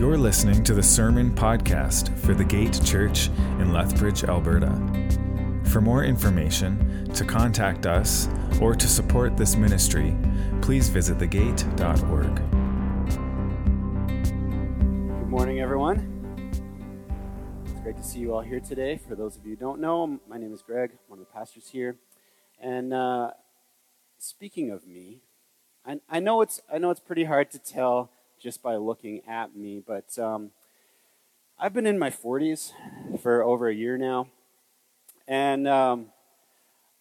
You're listening to the Sermon Podcast for the Gate Church in Lethbridge, Alberta. For more information, to contact us, or to support this ministry, please visit thegate.org. Good morning, everyone. It's great to see you all here today. For those of you who don't know, my name is Greg, one of the pastors here. And uh, speaking of me, I, I, know it's, I know it's pretty hard to tell just by looking at me, but um, I've been in my 40s for over a year now. And um,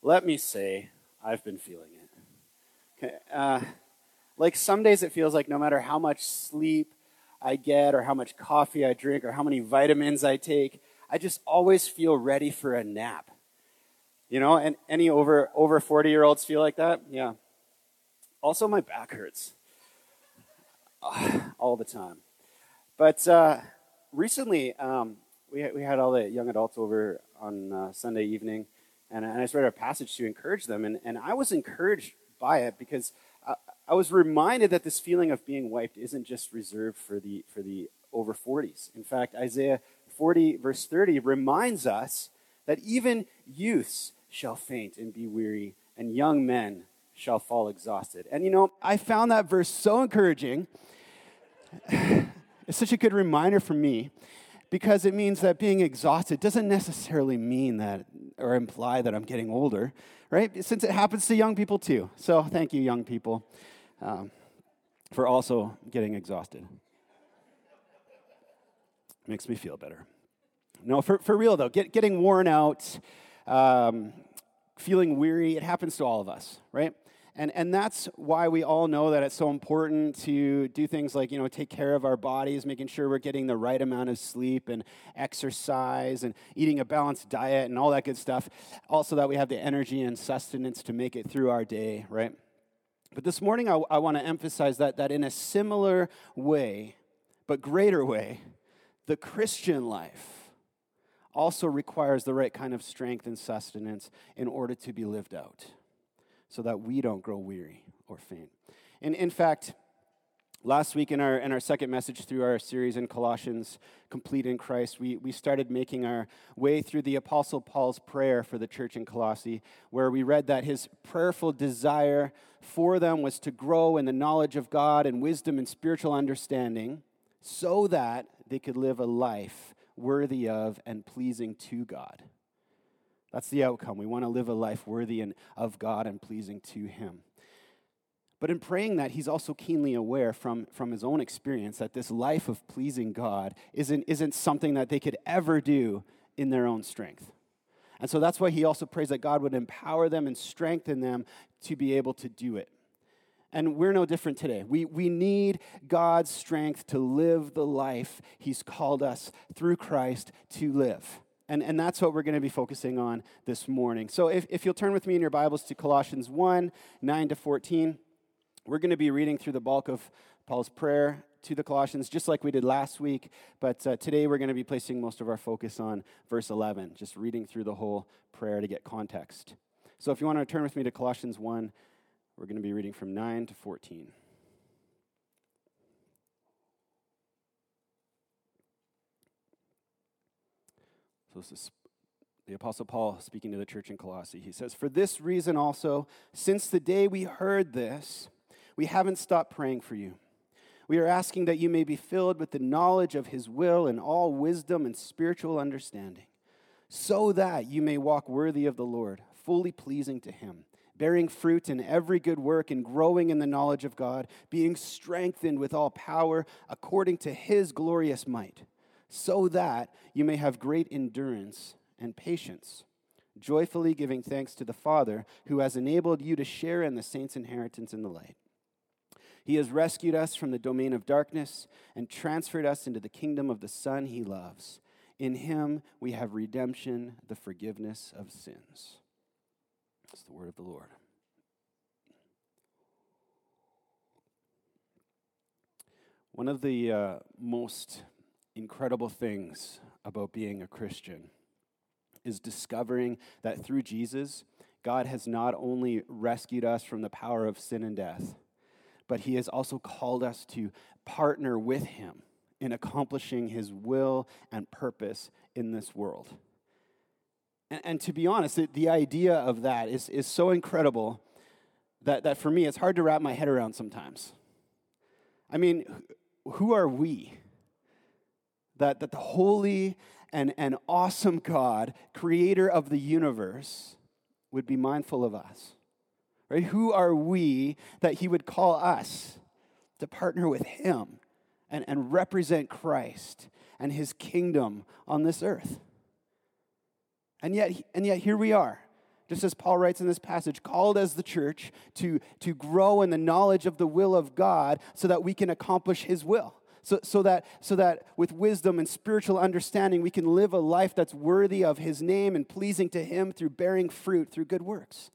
let me say, I've been feeling it. Okay, uh, like some days it feels like no matter how much sleep I get, or how much coffee I drink, or how many vitamins I take, I just always feel ready for a nap. You know, and any over over 40 year olds feel like that? Yeah. Also, my back hurts. all the time. But uh, recently, um, we, we had all the young adults over on uh, Sunday evening, and, and I just read a passage to encourage them. And, and I was encouraged by it because I, I was reminded that this feeling of being wiped isn't just reserved for the, for the over 40s. In fact, Isaiah 40, verse 30, reminds us that even youths shall faint and be weary, and young men shall fall exhausted. And you know, I found that verse so encouraging it's such a good reminder for me because it means that being exhausted doesn't necessarily mean that or imply that I'm getting older, right? Since it happens to young people too. So thank you, young people, um, for also getting exhausted. Makes me feel better. No, for, for real though, get, getting worn out, um, feeling weary, it happens to all of us, right? And, and that's why we all know that it's so important to do things like, you know, take care of our bodies, making sure we're getting the right amount of sleep and exercise and eating a balanced diet and all that good stuff. Also, that we have the energy and sustenance to make it through our day, right? But this morning, I, I want to emphasize that, that in a similar way, but greater way, the Christian life also requires the right kind of strength and sustenance in order to be lived out so that we don't grow weary or faint. And in fact, last week in our, in our second message through our series in Colossians, Complete in Christ, we, we started making our way through the Apostle Paul's prayer for the church in Colossae, where we read that his prayerful desire for them was to grow in the knowledge of God and wisdom and spiritual understanding so that they could live a life worthy of and pleasing to God. That's the outcome. We want to live a life worthy and of God and pleasing to Him. But in praying that, he's also keenly aware from, from his own experience that this life of pleasing God isn't, isn't something that they could ever do in their own strength. And so that's why he also prays that God would empower them and strengthen them to be able to do it. And we're no different today. We, we need God's strength to live the life he's called us through Christ to live. And, and that's what we're going to be focusing on this morning. So if, if you'll turn with me in your Bibles to Colossians 1 9 to 14, we're going to be reading through the bulk of Paul's prayer to the Colossians, just like we did last week. But uh, today we're going to be placing most of our focus on verse 11, just reading through the whole prayer to get context. So if you want to turn with me to Colossians 1, we're going to be reading from 9 to 14. So this is the Apostle Paul speaking to the church in Colossae. He says, For this reason also, since the day we heard this, we haven't stopped praying for you. We are asking that you may be filled with the knowledge of his will and all wisdom and spiritual understanding, so that you may walk worthy of the Lord, fully pleasing to him, bearing fruit in every good work and growing in the knowledge of God, being strengthened with all power according to his glorious might so that you may have great endurance and patience, joyfully giving thanks to the Father who has enabled you to share in the saints' inheritance in the light. He has rescued us from the domain of darkness and transferred us into the kingdom of the Son he loves. In him we have redemption, the forgiveness of sins. That's the word of the Lord. One of the uh, most incredible things about being a Christian is discovering that through Jesus, God has not only rescued us from the power of sin and death, but He has also called us to partner with Him in accomplishing his will and purpose in this world. And, and to be honest, the, the idea of that is, is so incredible that, that for me, it's hard to wrap my head around sometimes. I mean, who are we? That, that the holy and, and awesome God, creator of the universe, would be mindful of us. Right? Who are we that he would call us to partner with him and, and represent Christ and his kingdom on this earth? And yet, and yet here we are just as Paul writes in this passage, called as the church to, to grow in the knowledge of the will of God so that we can accomplish his will. So, so, that, so that with wisdom and spiritual understanding, we can live a life that's worthy of his name and pleasing to him through bearing fruit through good works.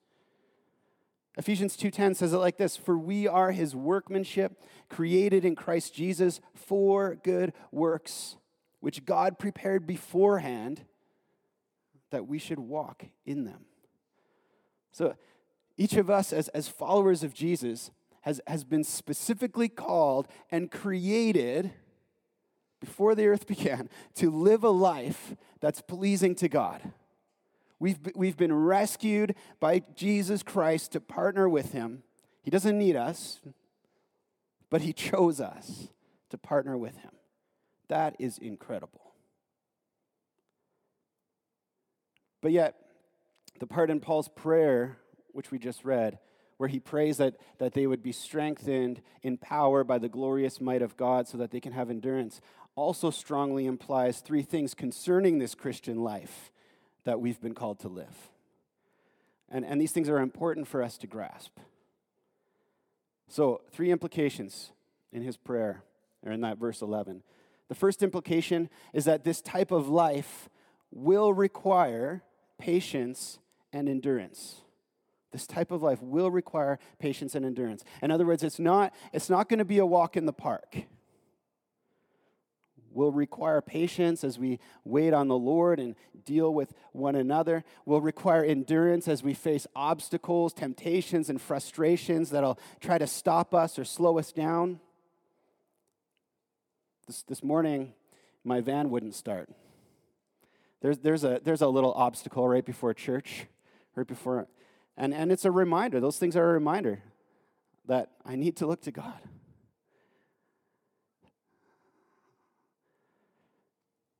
Ephesians 2:10 says it like this, "For we are his workmanship, created in Christ Jesus for good works, which God prepared beforehand that we should walk in them." So each of us, as, as followers of Jesus, has, has been specifically called and created before the earth began to live a life that's pleasing to God. We've, we've been rescued by Jesus Christ to partner with Him. He doesn't need us, but He chose us to partner with Him. That is incredible. But yet, the part in Paul's prayer, which we just read, where he prays that, that they would be strengthened in power by the glorious might of God so that they can have endurance, also strongly implies three things concerning this Christian life that we've been called to live. And, and these things are important for us to grasp. So, three implications in his prayer, or in that verse 11. The first implication is that this type of life will require patience and endurance. This type of life will require patience and endurance. In other words, it's not, it's not going to be a walk in the park. Will require patience as we wait on the Lord and deal with one another. Will require endurance as we face obstacles, temptations, and frustrations that'll try to stop us or slow us down. This, this morning, my van wouldn't start. There's, there's, a, there's a little obstacle right before church, right before, and, and it's a reminder. Those things are a reminder that I need to look to God.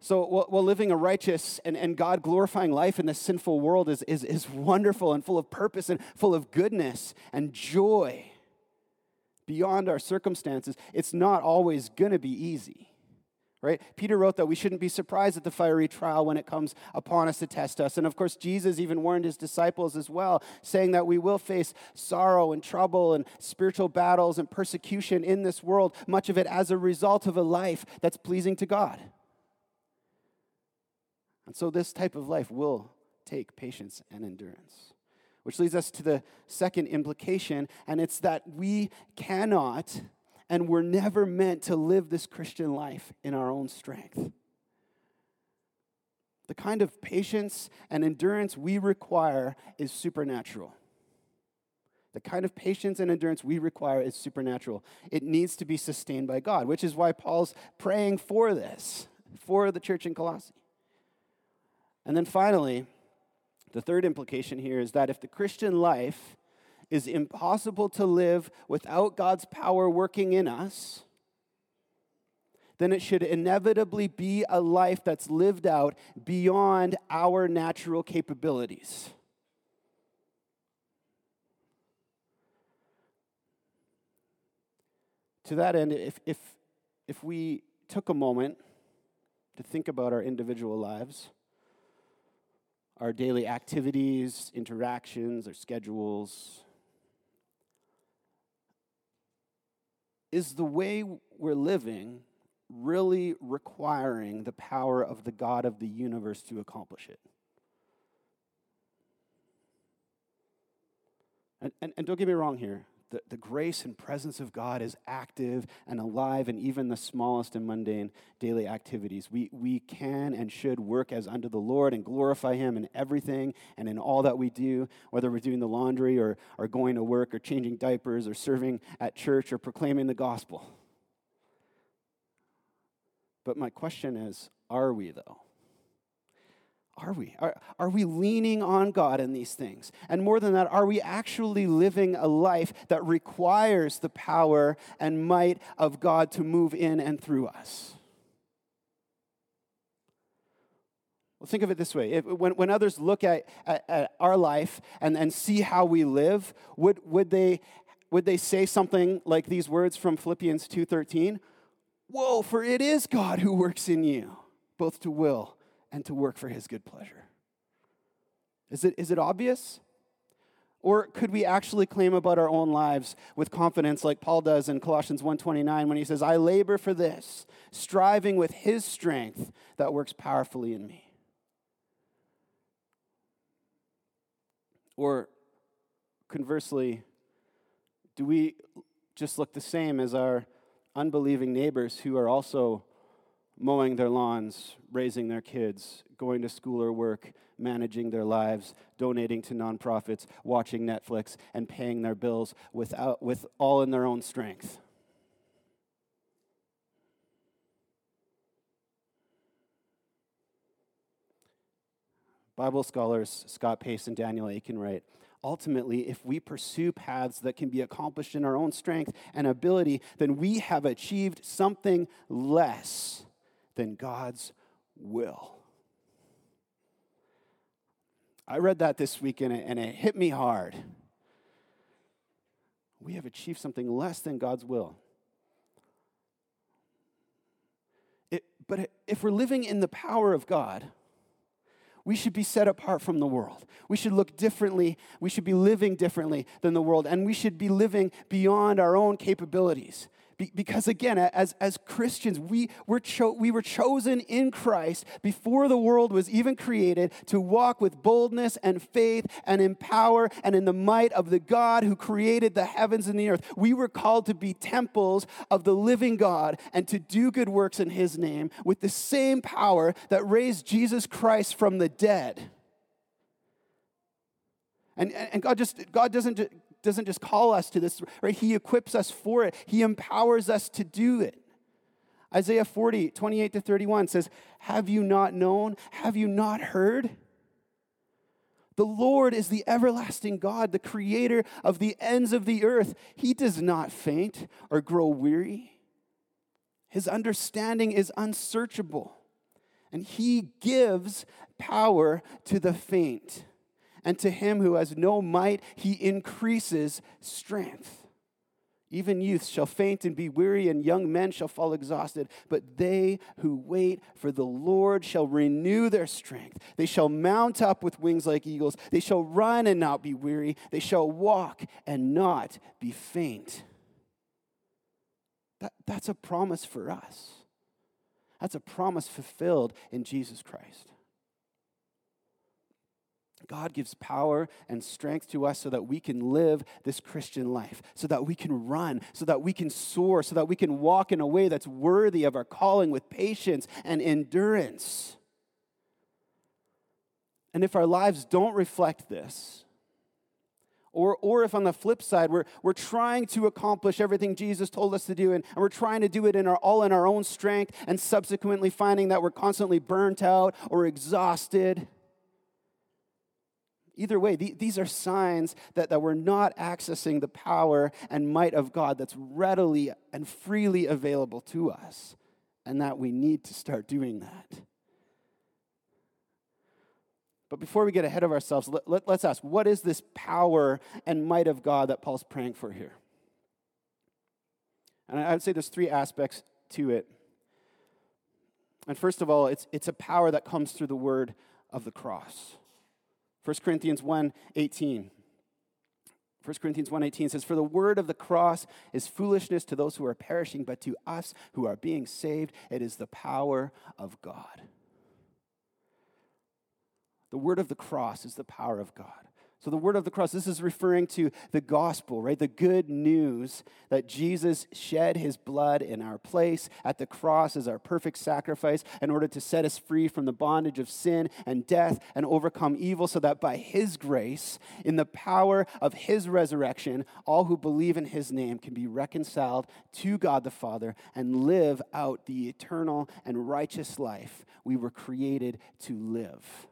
So, while well, living a righteous and, and God glorifying life in this sinful world is, is, is wonderful and full of purpose and full of goodness and joy beyond our circumstances, it's not always going to be easy right? Peter wrote that we shouldn't be surprised at the fiery trial when it comes upon us to test us. And of course, Jesus even warned his disciples as well, saying that we will face sorrow and trouble and spiritual battles and persecution in this world, much of it as a result of a life that's pleasing to God. And so, this type of life will take patience and endurance. Which leads us to the second implication, and it's that we cannot and we're never meant to live this Christian life in our own strength. The kind of patience and endurance we require is supernatural. The kind of patience and endurance we require is supernatural. It needs to be sustained by God, which is why Paul's praying for this, for the church in Colossae. And then finally, the third implication here is that if the Christian life is impossible to live without God's power working in us, then it should inevitably be a life that's lived out beyond our natural capabilities. To that end, if, if, if we took a moment to think about our individual lives, our daily activities, interactions, our schedules, is the way we're living really requiring the power of the God of the universe to accomplish it? And, and, and don't get me wrong here the, the grace and presence of God is active and alive in even the smallest and mundane daily activities. We, we can and should work as unto the Lord and glorify Him in everything and in all that we do, whether we're doing the laundry or, or going to work or changing diapers or serving at church or proclaiming the gospel. But my question is are we, though? Are we? Are, are we leaning on God in these things? And more than that, are we actually living a life that requires the power and might of God to move in and through us? Well, think of it this way. If, when, when others look at, at, at, our life and, and see how we live, would, would, they, would they say something like these words from Philippians 2.13? Whoa, for it is God who works in you, both to will and to work for his good pleasure. Is it, is it obvious? Or could we actually claim about our own lives with confidence like Paul does in Colossians 1:29 when he says, "I labor for this, striving with his strength that works powerfully in me." Or conversely, do we just look the same as our unbelieving neighbors who are also mowing their lawns, raising their kids, going to school or work, managing their lives, donating to nonprofits, watching Netflix, and paying their bills without, with all in their own strength. Bible scholars Scott Pace and Daniel Akin write ultimately, if we pursue paths that can be accomplished in our own strength and ability, then we have achieved something less than God's will. I read that this week and it, and it hit me hard. We have achieved something less than God's will. It, but if we're living in the power of God, we should be set apart from the world. We should look differently. We should be living differently than the world. And we should be living beyond our own capabilities. Be- because again, as, as Christians, we were, cho- we were chosen in Christ before the world was even created to walk with boldness and faith and in power and in the might of the God who created the heavens and the earth. We were called to be temples of the living God and to do good works in His name with the same power that raised Jesus Christ from the dead. And, and God just God doesn't doesn't just call us to this, right? He equips us for it, He empowers us to do it. Isaiah 40, 28 to 31 says, Have you not known? Have you not heard? The Lord is the everlasting God, the creator of the ends of the earth. He does not faint or grow weary. His understanding is unsearchable, and he gives power to the faint and to him who has no might, he increases strength. Even youths shall faint and be weary, and young men shall fall exhausted. But they who wait for the Lord shall renew their strength. They shall mount up with wings like eagles. They shall run and not be weary. They shall walk and not be faint. That, that's a promise for us. That's a promise fulfilled in Jesus Christ. God gives power and strength to us so that we can live this Christian life, so that we can run, so that we can soar, so that we can walk in a way that's worthy of our calling with patience and endurance. And if our lives don't reflect this, or, or if on the flip side we're, we're trying to accomplish everything jesus told us to do and, and we're trying to do it in our, all in our own strength and subsequently finding that we're constantly burnt out or exhausted Either way, these are signs that, that we're not accessing the power and might of God that's readily and freely available to us, and that we need to start doing that. But before we get ahead of ourselves, let, let, let's ask what is this power and might of God that Paul's praying for here? And I would say there's three aspects to it. And first of all, it's, it's a power that comes through the word of the cross. 1 Corinthians 1 18. 1 Corinthians 1:18 says for the word of the cross is foolishness to those who are perishing but to us who are being saved it is the power of God. The word of the cross is the power of God. So, the word of the cross, this is referring to the gospel, right? The good news that Jesus shed his blood in our place at the cross as our perfect sacrifice in order to set us free from the bondage of sin and death and overcome evil, so that by his grace, in the power of his resurrection, all who believe in his name can be reconciled to God the Father and live out the eternal and righteous life we were created to live.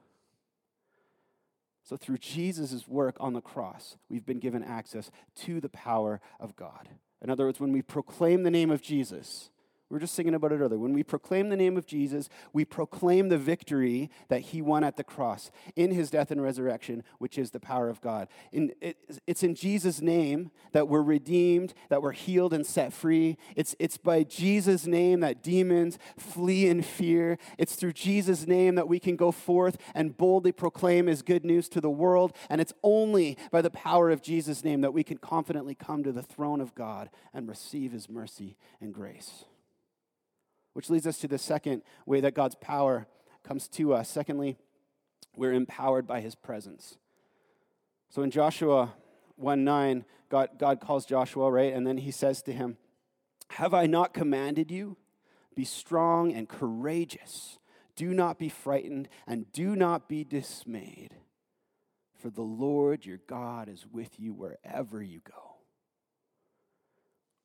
So, through Jesus' work on the cross, we've been given access to the power of God. In other words, when we proclaim the name of Jesus, we were just singing about it earlier. When we proclaim the name of Jesus, we proclaim the victory that he won at the cross in his death and resurrection, which is the power of God. In, it, it's in Jesus' name that we're redeemed, that we're healed and set free. It's, it's by Jesus' name that demons flee in fear. It's through Jesus' name that we can go forth and boldly proclaim his good news to the world. And it's only by the power of Jesus' name that we can confidently come to the throne of God and receive his mercy and grace. Which leads us to the second way that God's power comes to us. Secondly, we're empowered by his presence. So in Joshua 1 9, God, God calls Joshua, right? And then he says to him, Have I not commanded you? Be strong and courageous. Do not be frightened and do not be dismayed. For the Lord your God is with you wherever you go.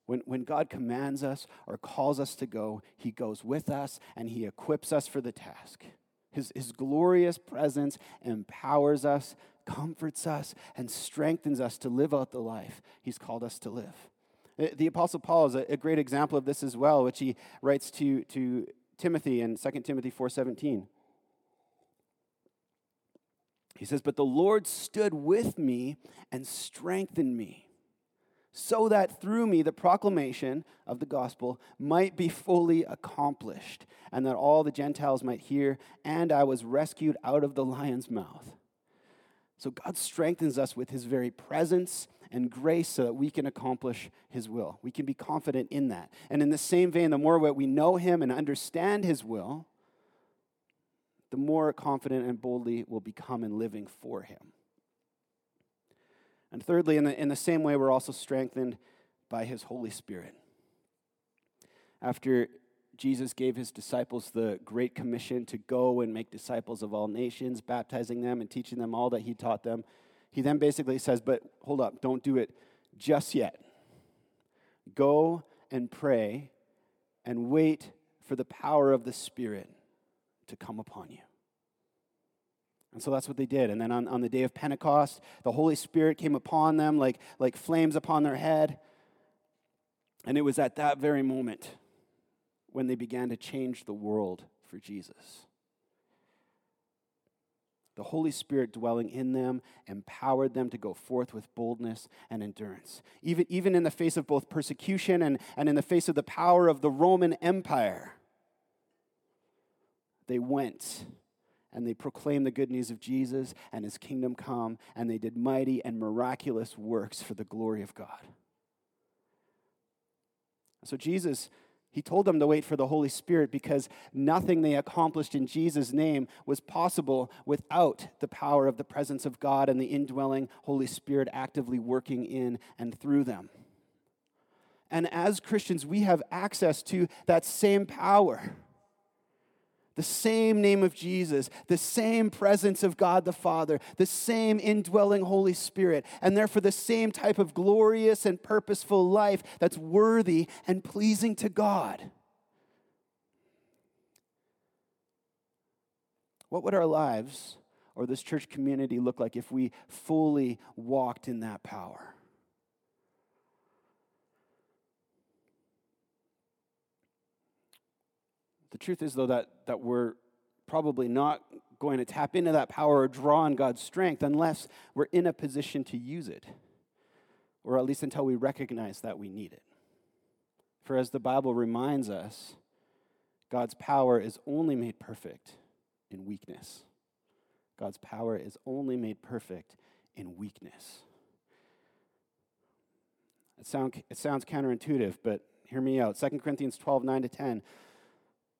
When, when God commands us or calls us to go, He goes with us and He equips us for the task. His, his glorious presence empowers us, comforts us, and strengthens us to live out the life He's called us to live. Uh, the Apostle Paul is a, a great example of this as well, which he writes to, to Timothy in 2 Timothy 4.17. He says, But the Lord stood with me and strengthened me so that through me the proclamation of the gospel might be fully accomplished, and that all the Gentiles might hear, and I was rescued out of the lion's mouth. So God strengthens us with his very presence and grace so that we can accomplish his will. We can be confident in that. And in the same vein, the more we know him and understand his will, the more confident and boldly we'll become in living for him. And thirdly, in the, in the same way, we're also strengthened by his Holy Spirit. After Jesus gave his disciples the great commission to go and make disciples of all nations, baptizing them and teaching them all that he taught them, he then basically says, But hold up, don't do it just yet. Go and pray and wait for the power of the Spirit to come upon you. And so that's what they did. And then on, on the day of Pentecost, the Holy Spirit came upon them like, like flames upon their head. And it was at that very moment when they began to change the world for Jesus. The Holy Spirit dwelling in them empowered them to go forth with boldness and endurance. Even, even in the face of both persecution and, and in the face of the power of the Roman Empire, they went and they proclaimed the good news of Jesus and his kingdom come, and they did mighty and miraculous works for the glory of God. So, Jesus, he told them to wait for the Holy Spirit because nothing they accomplished in Jesus' name was possible without the power of the presence of God and the indwelling Holy Spirit actively working in and through them. And as Christians, we have access to that same power the same name of Jesus, the same presence of God the Father, the same indwelling Holy Spirit, and therefore the same type of glorious and purposeful life that's worthy and pleasing to God. What would our lives or this church community look like if we fully walked in that power? The truth is, though, that, that we're probably not going to tap into that power or draw on God's strength unless we're in a position to use it, or at least until we recognize that we need it. For as the Bible reminds us, God's power is only made perfect in weakness. God's power is only made perfect in weakness. It, sound, it sounds counterintuitive, but hear me out. 2 Corinthians 12, 9 to 10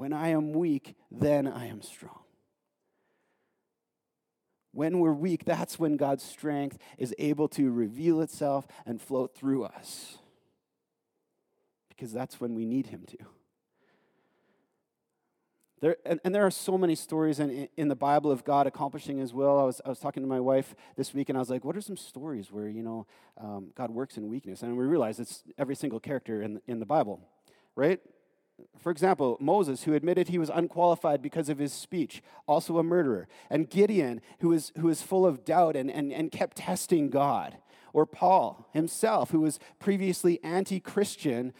When I am weak, then I am strong. When we're weak, that's when God's strength is able to reveal itself and flow through us. Because that's when we need Him to. There, and, and, there are so many stories in, in the Bible of God accomplishing His will. I was, I was talking to my wife this week, and I was like, "What are some stories where you know um, God works in weakness?" And we realize it's every single character in in the Bible, right? For example, Moses, who admitted he was unqualified because of his speech, also a murderer. And Gideon, who was, who was full of doubt and, and, and kept testing God. Or Paul himself, who was previously anti Christian.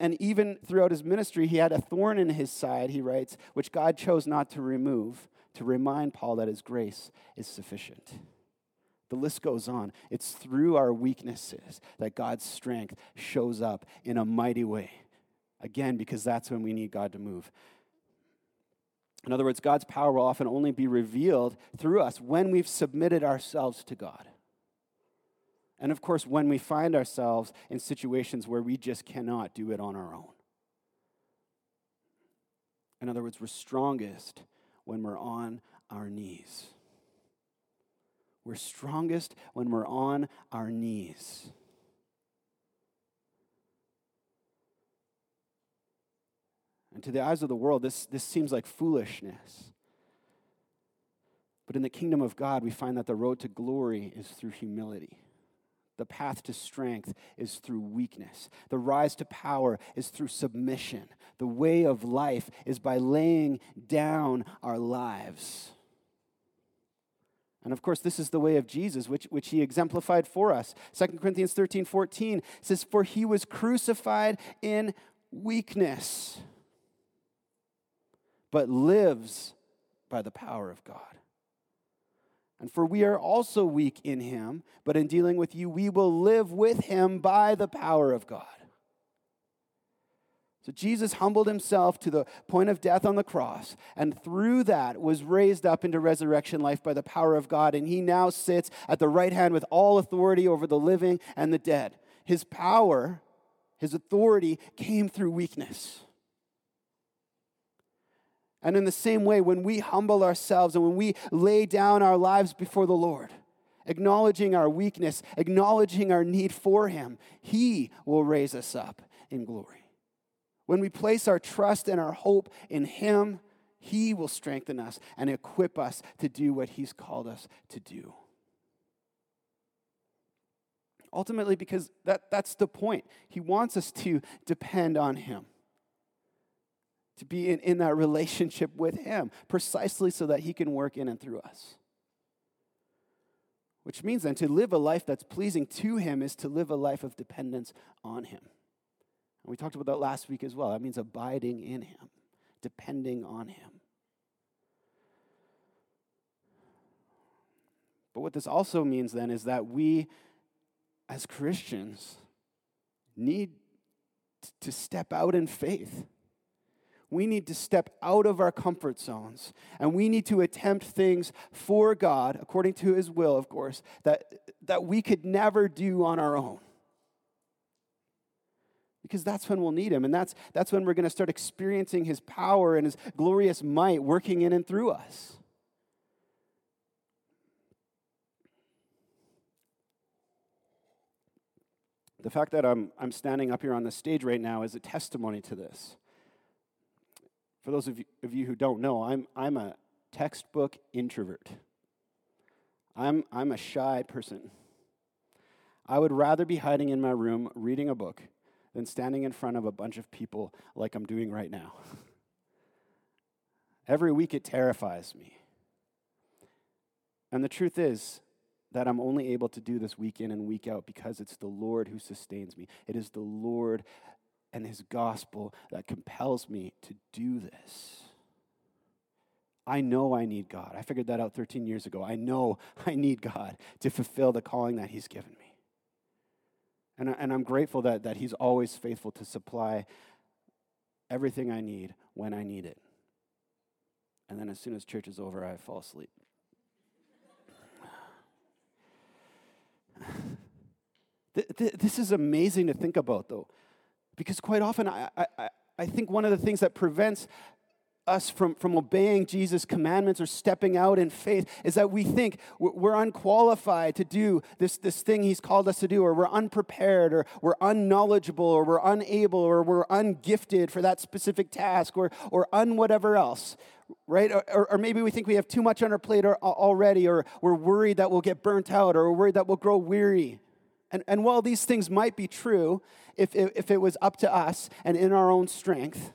And even throughout his ministry, he had a thorn in his side, he writes, which God chose not to remove to remind Paul that his grace is sufficient. The list goes on. It's through our weaknesses that God's strength shows up in a mighty way. Again, because that's when we need God to move. In other words, God's power will often only be revealed through us when we've submitted ourselves to God. And of course, when we find ourselves in situations where we just cannot do it on our own. In other words, we're strongest when we're on our knees. We're strongest when we're on our knees. And to the eyes of the world, this, this seems like foolishness. But in the kingdom of God, we find that the road to glory is through humility. The path to strength is through weakness. The rise to power is through submission. The way of life is by laying down our lives. And of course, this is the way of Jesus, which, which he exemplified for us. 2 Corinthians 13 14 says, For he was crucified in weakness but lives by the power of God. And for we are also weak in him, but in dealing with you, we will live with him by the power of God. So Jesus humbled himself to the point of death on the cross, and through that was raised up into resurrection life by the power of God. And he now sits at the right hand with all authority over the living and the dead. His power, his authority came through weakness. And in the same way, when we humble ourselves and when we lay down our lives before the Lord, acknowledging our weakness, acknowledging our need for Him, He will raise us up in glory. When we place our trust and our hope in Him, He will strengthen us and equip us to do what He's called us to do. Ultimately, because that, that's the point. He wants us to depend on Him to be in, in that relationship with Him, precisely so that He can work in and through us. Which means then to live a life that's pleasing to Him is to live a life of dependence on Him. And we talked about that last week as well. That means abiding in Him, depending on Him. But what this also means then is that we, as Christians, need to step out in faith we need to step out of our comfort zones and we need to attempt things for God, according to His will, of course, that, that we could never do on our own. Because that's when we'll need Him, and that's, that's when we're going to start experiencing His power and His glorious might working in and through us. The fact that I'm, I'm standing up here on the stage right now is a testimony to this. For those of you, of you who don't know, I'm, I'm a textbook introvert. I'm, I'm a shy person. I would rather be hiding in my room reading a book than standing in front of a bunch of people like I'm doing right now. Every week it terrifies me. And the truth is that I'm only able to do this week in and week out because it's the Lord who sustains me. It is the Lord and his gospel that compels me to do this. I know I need God. I figured that out 13 years ago. I know I need God to fulfill the calling that He's given me. And, I, and I'm grateful that, that He's always faithful to supply everything I need when I need it. And then as soon as church is over, I fall asleep. This is amazing to think about, though, because quite often I, I, I think one of the things that prevents us from, from obeying Jesus' commandments or stepping out in faith is that we think we're unqualified to do this, this thing he's called us to do, or we're unprepared, or we're unknowledgeable, or we're unable, or we're ungifted for that specific task, or, or un whatever else, right? Or, or maybe we think we have too much on our plate already, or we're worried that we'll get burnt out, or we're worried that we'll grow weary. And, and while these things might be true, if, if, if it was up to us and in our own strength,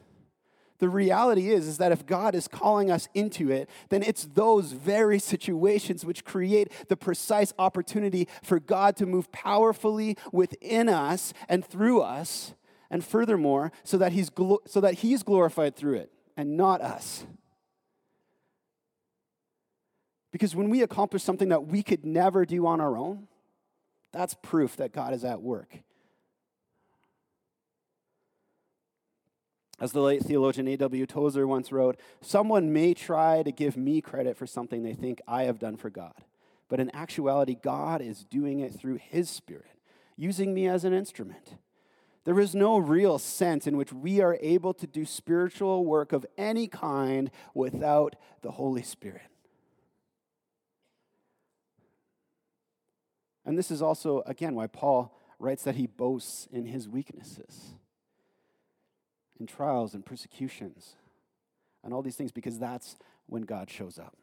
the reality is, is that if God is calling us into it, then it's those very situations which create the precise opportunity for God to move powerfully within us and through us, and furthermore, so that He's, glo- so that he's glorified through it and not us. Because when we accomplish something that we could never do on our own, that's proof that God is at work As the late theologian A.W. Tozer once wrote, someone may try to give me credit for something they think I have done for God. But in actuality, God is doing it through His Spirit, using me as an instrument. There is no real sense in which we are able to do spiritual work of any kind without the Holy Spirit. And this is also, again, why Paul writes that he boasts in his weaknesses in trials and persecutions and all these things because that's when God shows up.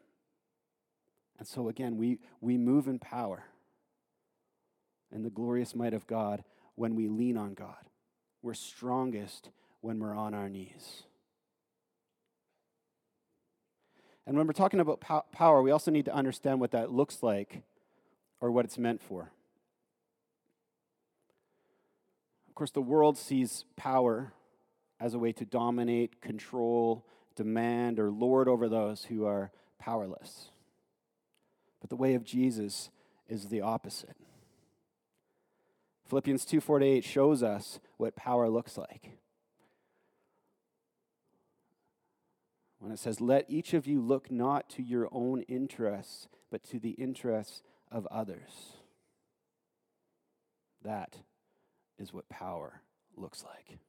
And so again, we, we move in power in the glorious might of God when we lean on God. We're strongest when we're on our knees. And when we're talking about po- power, we also need to understand what that looks like or what it's meant for. Of course, the world sees power as a way to dominate, control, demand, or lord over those who are powerless. But the way of Jesus is the opposite. Philippians 2:48 shows us what power looks like. When it says, Let each of you look not to your own interests, but to the interests of others. That is what power looks like.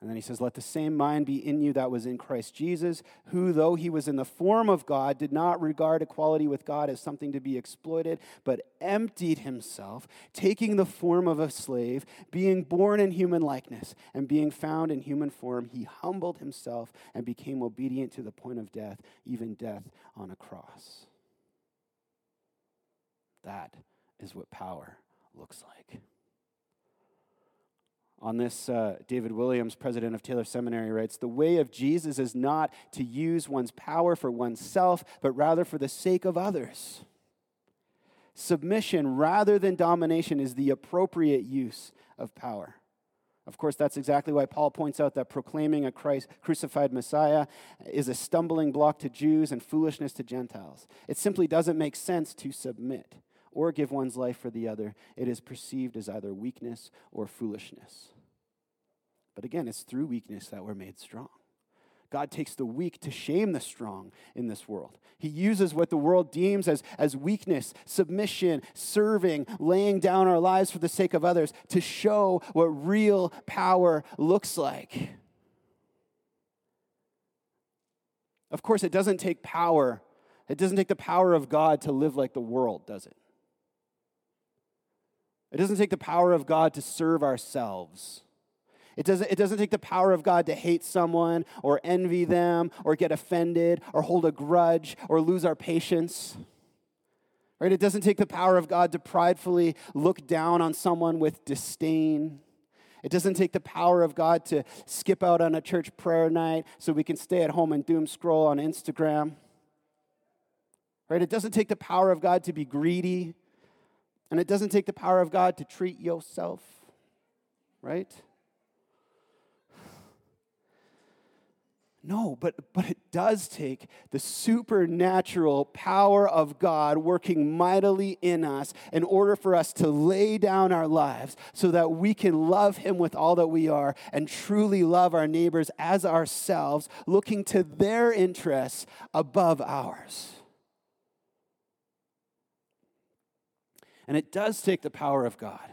And then he says, Let the same mind be in you that was in Christ Jesus, who, though he was in the form of God, did not regard equality with God as something to be exploited, but emptied himself, taking the form of a slave, being born in human likeness, and being found in human form, he humbled himself and became obedient to the point of death, even death on a cross. That is what power looks like. On this, uh, David Williams, president of Taylor Seminary, writes The way of Jesus is not to use one's power for oneself, but rather for the sake of others. Submission rather than domination is the appropriate use of power. Of course, that's exactly why Paul points out that proclaiming a Christ crucified Messiah is a stumbling block to Jews and foolishness to Gentiles. It simply doesn't make sense to submit or give one's life for the other, it is perceived as either weakness or foolishness. But again, it's through weakness that we're made strong. God takes the weak to shame the strong in this world. He uses what the world deems as, as weakness, submission, serving, laying down our lives for the sake of others to show what real power looks like. Of course, it doesn't take power, it doesn't take the power of God to live like the world, does it? It doesn't take the power of God to serve ourselves. It doesn't, it doesn't take the power of God to hate someone or envy them or get offended or hold a grudge or lose our patience. Right? It doesn't take the power of God to pridefully look down on someone with disdain. It doesn't take the power of God to skip out on a church prayer night so we can stay at home and doom scroll on Instagram. Right? It doesn't take the power of God to be greedy and it doesn't take the power of God to treat yourself, right? No, but, but it does take the supernatural power of God working mightily in us in order for us to lay down our lives so that we can love Him with all that we are and truly love our neighbors as ourselves, looking to their interests above ours. And it does take the power of God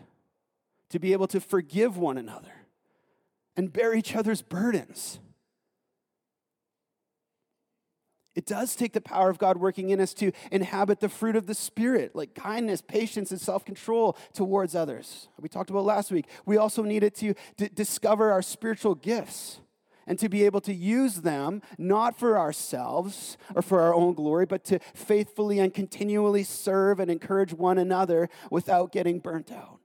to be able to forgive one another and bear each other's burdens. It does take the power of God working in us to inhabit the fruit of the Spirit, like kindness, patience, and self control towards others. We talked about last week. We also needed to d- discover our spiritual gifts and to be able to use them not for ourselves or for our own glory, but to faithfully and continually serve and encourage one another without getting burnt out.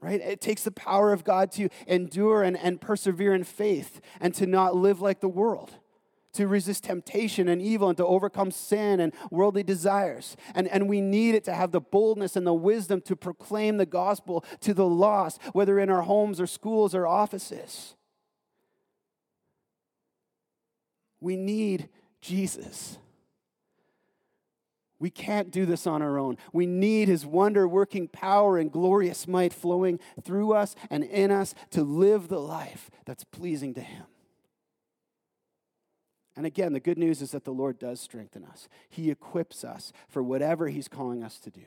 Right? It takes the power of God to endure and, and persevere in faith and to not live like the world to resist temptation and evil and to overcome sin and worldly desires. And, and we need it to have the boldness and the wisdom to proclaim the gospel to the lost, whether in our homes or schools or offices. We need Jesus. We can't do this on our own. We need his wonder working power and glorious might flowing through us and in us to live the life that's pleasing to him. And again, the good news is that the Lord does strengthen us. He equips us for whatever He's calling us to do.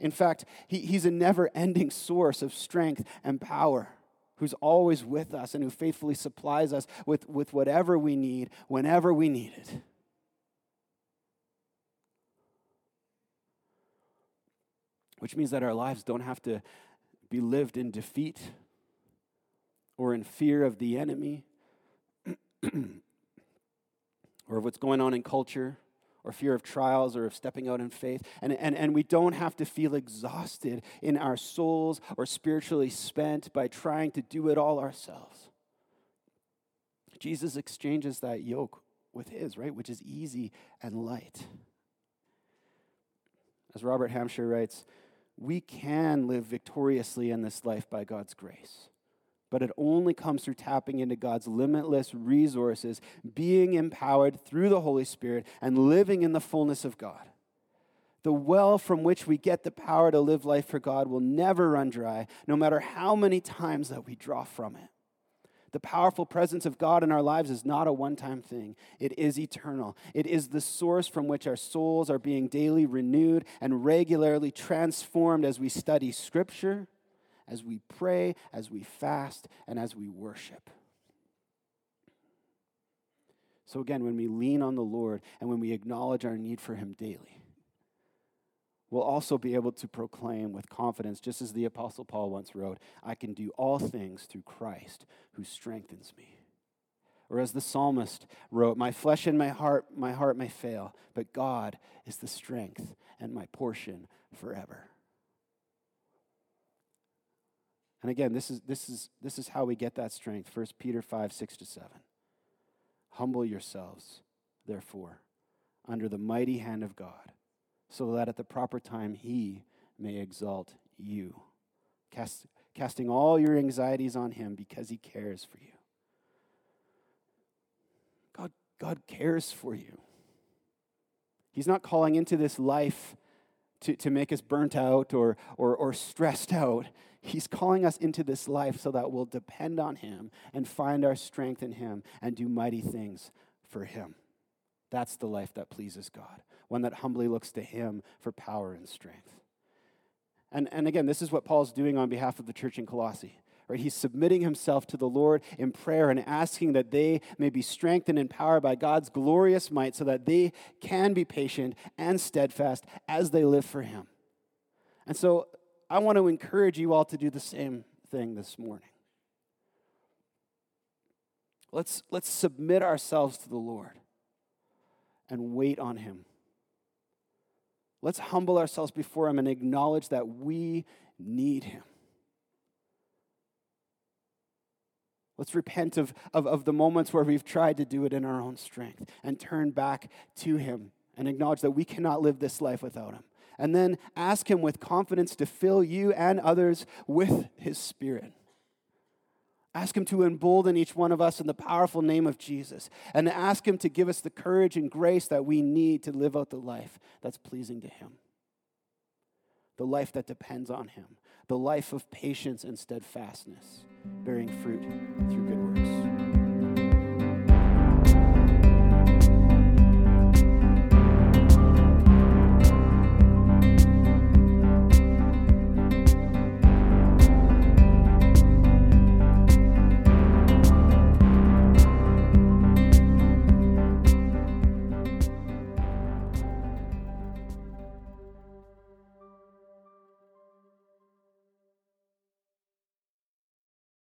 In fact, he, He's a never ending source of strength and power who's always with us and who faithfully supplies us with, with whatever we need whenever we need it. Which means that our lives don't have to be lived in defeat or in fear of the enemy or of what's going on in culture or fear of trials or of stepping out in faith. And, and, and we don't have to feel exhausted in our souls or spiritually spent by trying to do it all ourselves. Jesus exchanges that yoke with his, right, which is easy and light. As Robert Hampshire writes, we can live victoriously in this life by God's grace but it only comes through tapping into God's limitless resources, being empowered through the Holy Spirit, and living in the fullness of God. The well from which we get the power to live life for God will never run dry, no matter how many times that we draw from it. The powerful presence of God in our lives is not a one time thing, it is eternal. It is the source from which our souls are being daily renewed and regularly transformed as we study Scripture as we pray, as we fast, and as we worship. So, again, when we lean on the Lord and when we acknowledge our need for Him daily, we'll also be able to proclaim with confidence, just as the Apostle Paul once wrote, I can do all things through Christ who strengthens me. Or as the psalmist wrote, My flesh and my heart, my heart may fail, but God is the strength and my portion forever. And again, this is, this is, this is how we get that strength. 1 Peter 5, 6 to 7. Humble yourselves, therefore, under the mighty hand of God, so that at the proper time he may exalt you, cast, casting all your anxieties on him because he cares for you. God, God cares for you. He's not calling into this life to, to make us burnt out or, or, or stressed out. He's calling us into this life so that we'll depend on Him and find our strength in Him and do mighty things for Him. That's the life that pleases God, one that humbly looks to Him for power and strength. And, and again, this is what Paul's doing on behalf of the church in Colossae. Right? He's submitting himself to the Lord in prayer and asking that they may be strengthened and empowered by God's glorious might so that they can be patient and steadfast as they live for Him. And so I want to encourage you all to do the same thing this morning. Let's, let's submit ourselves to the Lord and wait on Him. Let's humble ourselves before Him and acknowledge that we need Him. Let's repent of, of, of the moments where we've tried to do it in our own strength and turn back to Him and acknowledge that we cannot live this life without Him and then ask Him with confidence to fill you and others with His Spirit. Ask Him to embolden each one of us in the powerful name of Jesus. And ask Him to give us the courage and grace that we need to live out the life that's pleasing to Him. The life that depends on Him. The life of patience and steadfastness, bearing fruit through good works.